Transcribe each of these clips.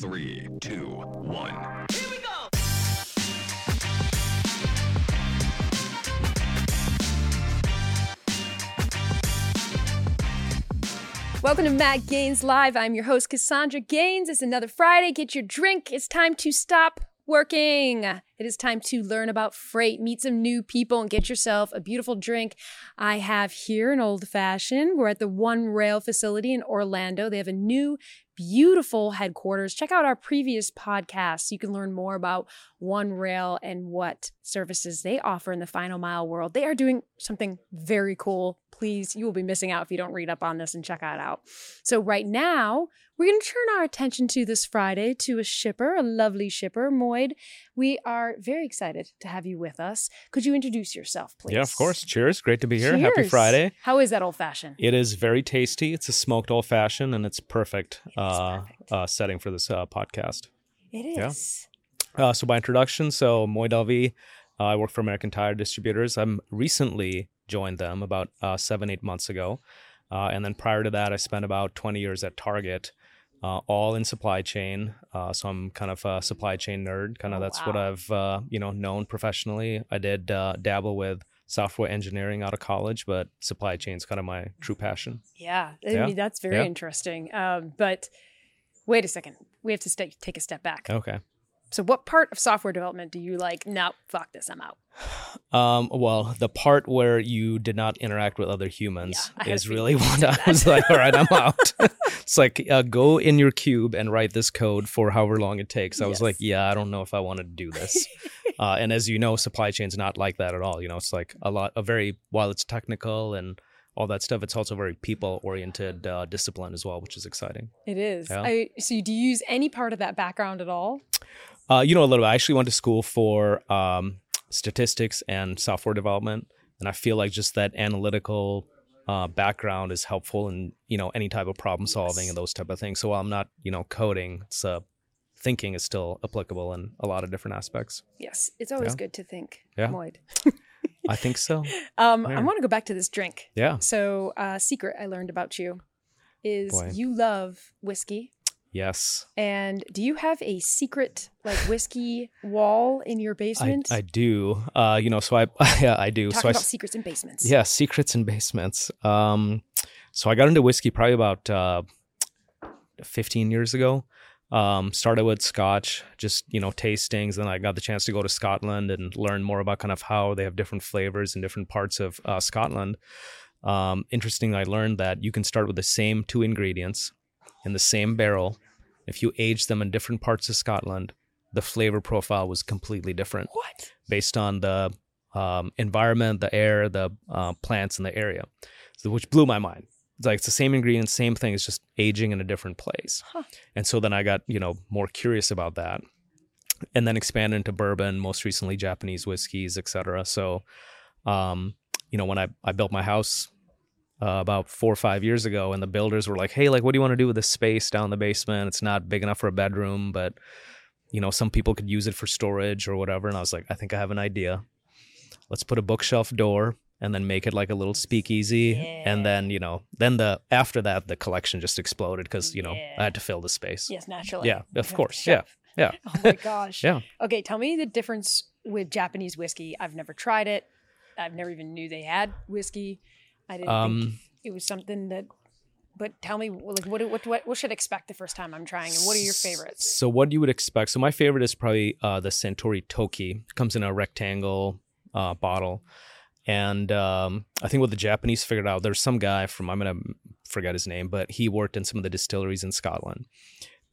Three, two, one. Welcome to Matt Gaines Live. I'm your host, Cassandra Gaines. It's another Friday. Get your drink. It's time to stop working. It is time to learn about freight, meet some new people, and get yourself a beautiful drink. I have here an old fashioned. We're at the OneRail facility in Orlando. They have a new, beautiful headquarters. Check out our previous podcasts. You can learn more about OneRail and what services they offer in the final mile world. They are doing something very cool. Please, you will be missing out if you don't read up on this and check it out. So, right now, we're going to turn our attention to this Friday to a shipper, a lovely shipper, Moid. We are very excited to have you with us. Could you introduce yourself, please? Yeah, of course. Cheers. Great to be here. Happy Friday. How is that old fashioned? It is very tasty. It's a smoked old fashioned and it's perfect, uh, perfect. Uh, setting for this uh, podcast. It is. Yeah. Uh, so, by introduction, so Moid Alwy, uh, I work for American Tire Distributors. I'm recently joined them about uh, seven, eight months ago. Uh, and then prior to that, I spent about 20 years at Target, uh, all in supply chain. Uh, so I'm kind of a supply chain nerd. Kind of Oh, that's what. I've uh, you know known professionally. I did uh, dabble with software engineering out of college, but supply chain is kind of my true passion. Yeah, I Yeah. mean, that's very Yeah. interesting. Um, but wait a second. We have to sta take a step back. Okay. So, what part of software development do you like? No, fuck this. I'm out. Um, well, the part where you did not interact with other humans Yeah, I had a is really what I was like, all right, I'm out. it's like, uh, go in your cube and write this code for however long it takes. I was like, yeah, I don't know if I want to do this. uh, and as you know, supply chain's not like that at all. You know, it's like a lot, a very, while it's technical and all that stuff, it's also very people oriented uh, discipline as well, which is exciting. It is. Yeah. I, so, do you use any part of that background at all? Uh, you know, a little bit. I actually went to school for um, statistics and software development, and I feel like just that analytical uh, background is helpful in you know any type of problem solving Yes. and those type of things. So while I'm not you know coding, it's uh, thinking is still applicable in a lot of different aspects. Yes, it's always Yeah. good to think. Yeah. Moid. I think so. Um, I want to go back to this drink. Yeah. So, uh, secret I learned about you is Boy. you love whiskey. Yes, And do you have a secret like whiskey wall in your basement? I do. Uh, you know, so I yeah I do. Talk so about s- secrets in basements. Yeah, secrets in basements. Um, so I got into whiskey probably about uh, 15 years ago. Um, started with Scotch, just you know tastings, and I got the chance to go to Scotland and learn more about kind of how they have different flavors in different parts of uh, Scotland. Um, interesting, I learned that you can start with the same two ingredients in the same barrel. If you aged them in different parts of Scotland, the flavor profile was completely different What? based on the um, environment, the air, the uh, plants in the area, so, which blew my mind. It's like it's the same ingredients, same thing. It's just aging in a different place. Huh. And so then I got you know more curious about that, and then expanded into bourbon, most recently Japanese whiskeys, etc. So, um, you know, when I I built my house. Uh, about four or five years ago, and the builders were like, "Hey, like, what do you want to do with this space down the basement? It's not big enough for a bedroom, but you know, some people could use it for storage or whatever. And I was like, I think I have an idea. Let's put a bookshelf door and then make it like a little speakeasy. And then, you know, then the after that the collection just exploded because, you know, I had to fill the space. Yes, naturally. Yeah, of course. Yeah. Yeah. Oh my gosh. Yeah. Okay, tell me the difference with Japanese whiskey. I've never tried it. I've never even knew they had whiskey. I didn't think Um it was something that. But tell me, like, what what what, what should I expect the first time I'm trying, and what are your favorites? So what you would expect. So my favorite is probably uh, the Suntory Toki. It comes in a rectangle uh, bottle. And um, I think what the Japanese figured out, there's some guy from I'm gonna forget his name, but he worked in some of the distilleries in Scotland.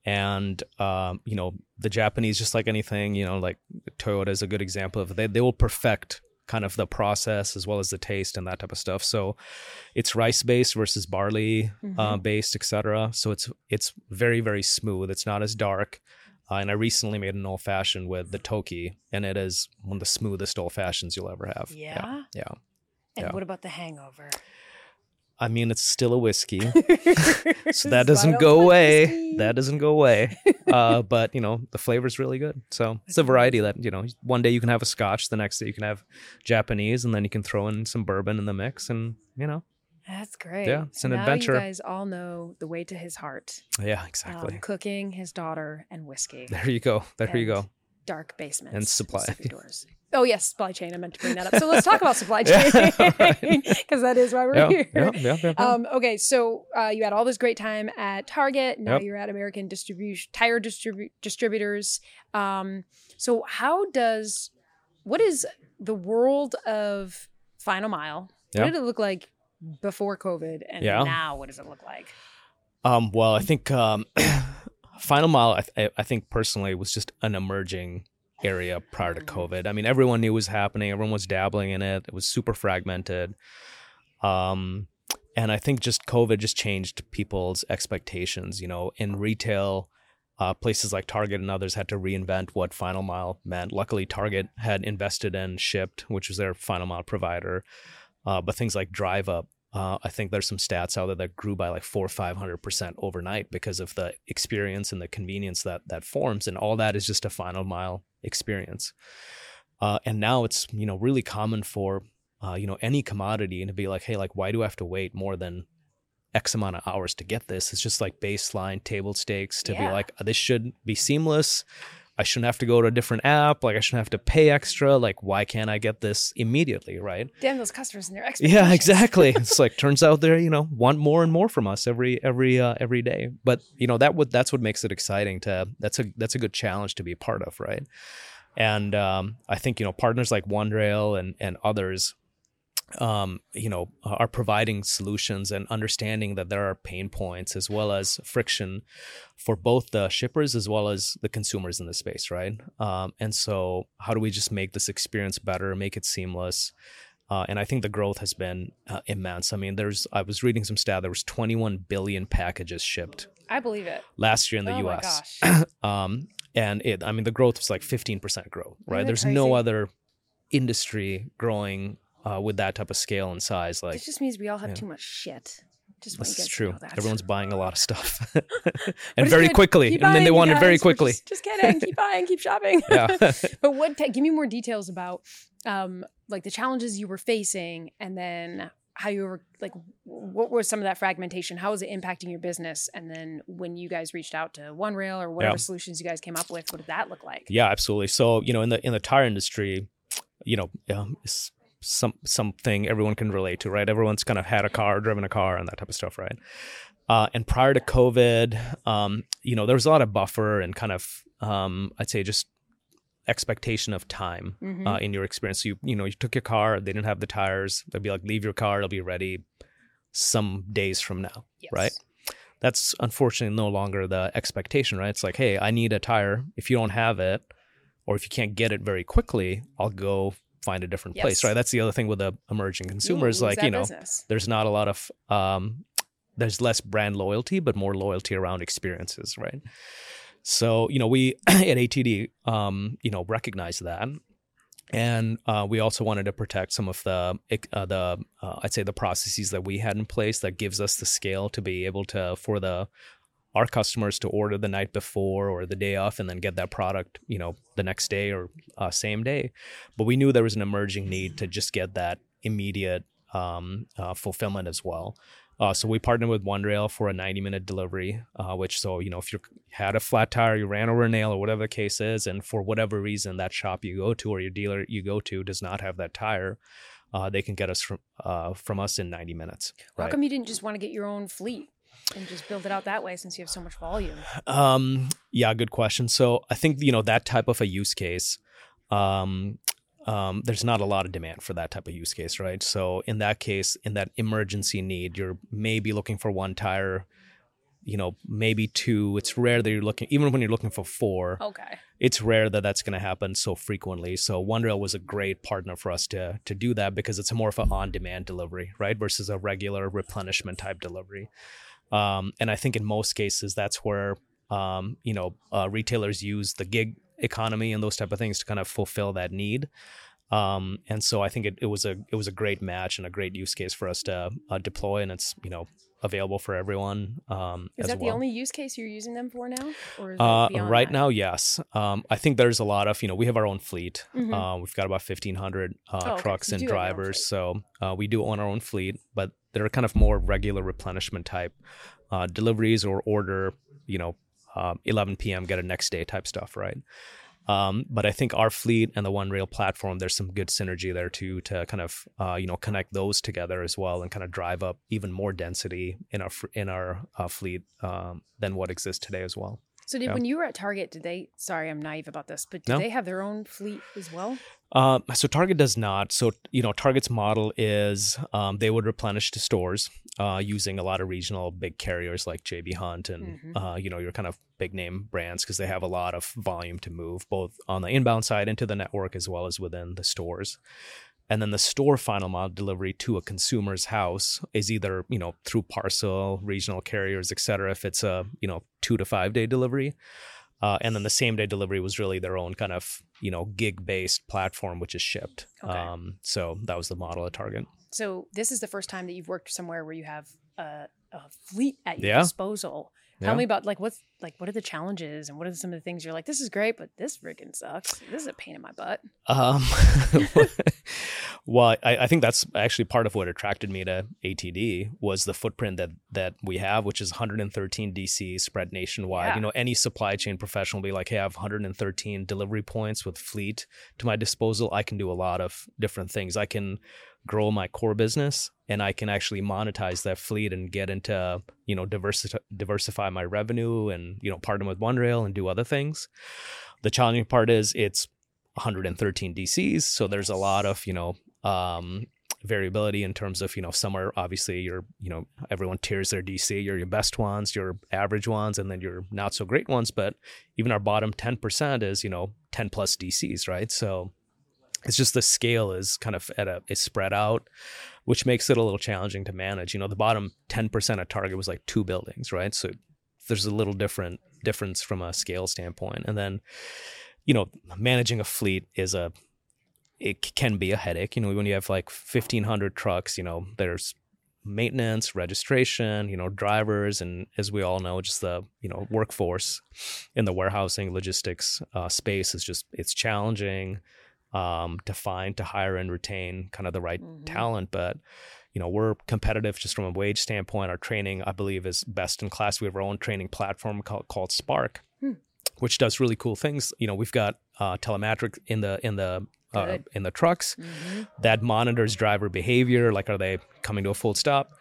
And um, you know, the Japanese, just like anything, you know, like Toyota is a good example of they they will perfect kind of the process as well as the taste and that type of stuff. So it's rice based versus barley uh, based, etc. So it's it's very very smooth. It's not as dark. Uh, and I recently made an old fashioned with the Toki, and it is one of the smoothest old fashions you'll ever have. Yeah? yeah. And Yeah. what about the hangover? I mean, it's still a whiskey, so that doesn't go away. whiskey. That doesn't go away. Uh, but you know, the flavor's really good. So it's a variety that you know. One day you can have a Scotch, the next day you can have Japanese, and then you can throw in some bourbon in the mix, and you know, That's great. Yeah, it's an now adventure. You guys all know the way to his heart. Yeah, Um, exactly. cooking, his daughter, and whiskey. there you go. There you go. Dark basements And supply. doors. Oh yes, supply chain. I meant to bring that up. So let's talk about supply chain because that is why we're Yeah, here. yeah, yeah, yeah. Um, okay, so uh, you had all this great time at Target. Now Yep. you're at American Distribution Tire distribu- Distributors. Um, so how does what is the world of Final Mile? What did it look like before COVID, and now what does it look like? Um, well, I think um, Final Mile, I, th- I think personally, was just an emerging area prior to COVID. I mean, everyone knew it was happening. Everyone was dabbling in it. It was super fragmented. Um, and I think just COVID just changed people's expectations. You know, in retail, uh, places like Target and others had to reinvent what Final Mile meant. Luckily, Target had invested in Shipt, which was their Final Mile provider. Uh, but things like Drive Up, uh, I think there's some stats out there that grew by like four or five hundred percent overnight because of the experience and the convenience that that forms, and all that is just a final mile experience. Uh, and now it's you know really common for uh, you know any commodity and to be like, hey, like why do I have to wait more than X amount of hours to get this? It's just like baseline table stakes to be like this should be seamless. I shouldn't have to go to a different app. Like I shouldn't have to pay extra. Like why can't I get this immediately? Right? Damn those customers and their expectations. Yeah, exactly. it's like turns out they're you know want more and more from us every every uh, every day. But you know that what that's what makes it exciting. To that's a that's a good challenge to be a part of, right? And um, I think you know partners like OneRail and and others, um, you know, are providing solutions and understanding that there are pain points as well as friction for both the shippers as well as the consumers in the space, right? Um, and so, how do we just make this experience better, make it seamless? Uh, and I think the growth has been uh, immense. I mean, there's I was reading some stat. There was 21 billion packages shipped I believe it. last year in the oh U.S. Um, and it, I mean, the growth was like 15% growth, right? There's crazy? no other industry growing uh, with that type of scale and size. Like it just means we all have yeah. too much shit. Just this is true. Everyone's buying a lot of stuff, and very good. quickly, Keep and then they want you it very quickly. Just, just kidding. Keep buying. Keep shopping. Yeah. but what? Give me more details about, um, like the challenges you were facing, and then how you were like, what was some of that fragmentation? How was it impacting your business? And then when you guys reached out to one OneRail or whatever Yeah. solutions you guys came up with, what did that look like? Yeah, absolutely. So you know, in the in the tire industry, you know, um, it's some something everyone can relate to, right? Everyone's kind of had a car, driven a car, and that type of stuff, right? Uh, and prior to COVID, um, you know, there was a lot of buffer and kind of, um, I'd say, just expectation of time Mhm. uh, in your experience. So you you know, you took your car, they didn't have the tires. They'd be like, leave your car, it'll be ready some days from now, Yes. right? That's unfortunately no longer the expectation, right? It's like, hey, I need a tire. If you don't have it, or if you can't get it very quickly, I'll go find a different place, right? That's the other thing with the emerging consumers, like you know, business. there's not a lot of um, there's less brand loyalty, but more loyalty around experiences, right? So you know, we at ATD, um, you know, recognize that, and uh, we also wanted to protect some of the uh, the uh, I'd say the processes that we had in place that gives us the scale to be able to for the our customers to order the night before or the day off and then get that product you know the next day or uh, same day but we knew there was an emerging need to just get that immediate um, uh, fulfillment as well uh, so we partnered with OneRail for a 90 minute delivery, uh, which so you know if you had a flat tire, you ran over a nail or whatever the case is, and for whatever reason that shop you go to or your dealer you go to does not have that tire, uh, they can get us from uh, from us in 90 minutes. How Right. come you didn't just want to get your own fleet and just build it out that way since you have so much volume? Um, yeah, good question. So I think you know that type of a use case. Um, um, there's not a lot of demand for that type of use case, right? So in that case, in that emergency need, you're maybe looking for one tire, you know, maybe two. It's rare that you're looking, even when you're looking for four, Okay. it's rare that that's going to happen so frequently. So OneRail was a great partner for us to to do that because it's more of an on-demand delivery, right, versus a regular replenishment type delivery. Um, and I think in most cases that's where um, you know uh, retailers use the gig economy and those type of things to kind of fulfill that need. Um, and so I think it, it was a it was a great match and a great use case for us to uh, deploy, and it's you know available for everyone. Um, Is that well. the only use case you're using them for now? Or is Uh, right that? now, yes. Um, I think there's a lot of you know we have our own fleet. Mhm. Uh, we've got about 1,500 uh, Oh, okay. trucks So and do have your own drivers, so uh, we do own our own fleet. But they're kind of more regular replenishment type uh, deliveries or order. You know, um, 11 p.m. get a next day type stuff, right? Um, but I think our fleet and the OneRail platform, there's some good synergy there too to kind of uh, you know connect those together as well and kind of drive up even more density in our in our uh, fleet um, than what exists today as well. So did Yeah. when you were at Target, did they? Sorry, I'm naive about this, but do No. they have their own fleet as well? Um, so Target does not. So you know, Target's model is um, they would replenish to stores uh, using a lot of regional big carriers like JB Hunt and Mhm. uh, you know your kind of big name brands because they have a lot of volume to move both on the inbound side into the network as well as within the stores. And then the store final mile delivery to a consumer's house is either you know through parcel, regional carriers, et cetera. If it's a you know two to five day delivery, uh, and then the same day delivery was really their own kind of you know gig based platform which is Shipt. Okay. Um, so that was the model at Target. So this is the first time that you've worked somewhere where you have a, a fleet at your Yeah. disposal. Tell Yeah. me about like what's like what are the challenges and what are some of the things you're like this is great but this freaking sucks. This is a pain in my butt. Um, well, I, I think that's actually part of what attracted me to ATD was the footprint that that we have, which is 113 DC spread nationwide. Yeah. You know, any supply chain professional will be like, "Hey, I have 113 delivery points with fleet to my disposal. I can do a lot of different things. I can grow my core business, and I can actually monetize that fleet and get into you know diversify diversify my revenue and you know partner with OneRail and do other things." The challenging part is it's 113 DCs. So there's a lot of, you know, um, variability in terms of, you know, some are obviously your, you know, everyone tiers their DC. You're your best ones, your average ones, and then your not so great ones. But even our bottom 10% is, you know, 10 plus DCs, right? So it's just the scale is kind of at a, is spread out, which makes it a little challenging to manage. You know, the bottom 10% of Target was like two buildings, right? So there's a little different difference from a scale standpoint. And then, you know, managing a fleet is a it can be a headache. You know, when you have like 1500 trucks, you know, there's maintenance, registration, you know, drivers, and as we all know, just the you know workforce in the warehousing logistics uh, space is just it's challenging um, to find, to hire and retain kind of the right Mhm. talent. But you know, we're competitive just from a wage standpoint. Our training, I believe, is best in class. We have our own training platform called, called Spark, Hmm. which does really cool things. You know, we've got uh, telemetric in the in the uh, in the trucks Mhm. that monitors driver behavior like are they coming to a full stop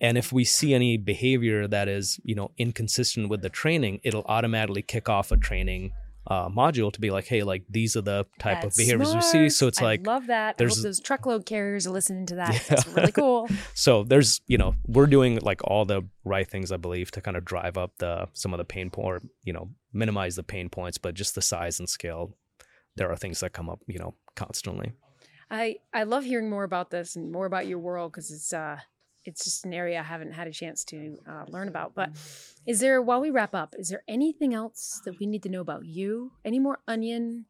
and if we see any behavior that is you know inconsistent with the training it'll automatically kick off a training uh, module to be like hey like these are the type of That's behaviors we see so it's I like love that. There's- those truckload carriers are listening to that. Yeah. That's really cool. so there's you know we're doing like all the right things i believe to kind of drive up the some of the pain point or you know minimize the pain points but just the size and scale there are things that come up you know constantly I I love hearing more about this and more about your world because it's uh it's just an area I haven't had a chance to uh, learn about. But is there while we wrap up, is there anything else that we need to know about you? Any more onion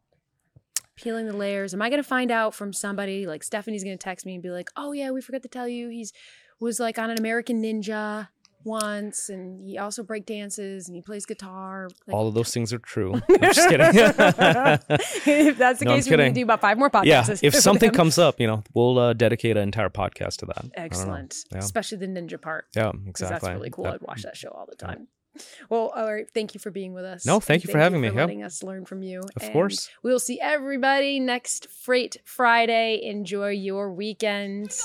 peeling the layers? Am I going to find out from somebody like Stephanie's going to text me and be like, "Oh yeah, we forgot to tell you he's was like on an American Ninja." Once, and he also break dances and he plays guitar. Like, all of those things are true i'm just kidding if that's the No, case, we need to do about five more podcasts. yeah if something him. comes up you know we'll uh, dedicate an entire podcast to that I don't know. Excellent. Yeah. Especially the ninja part. yeah exactly that's really cool. Yep. I'd watch that show all the time. Well, all right. Thank you for being with us. No, thank you for having me. For Yep. letting us learn from you. Of And course. We'll see everybody next Freight Friday. Enjoy your weekend.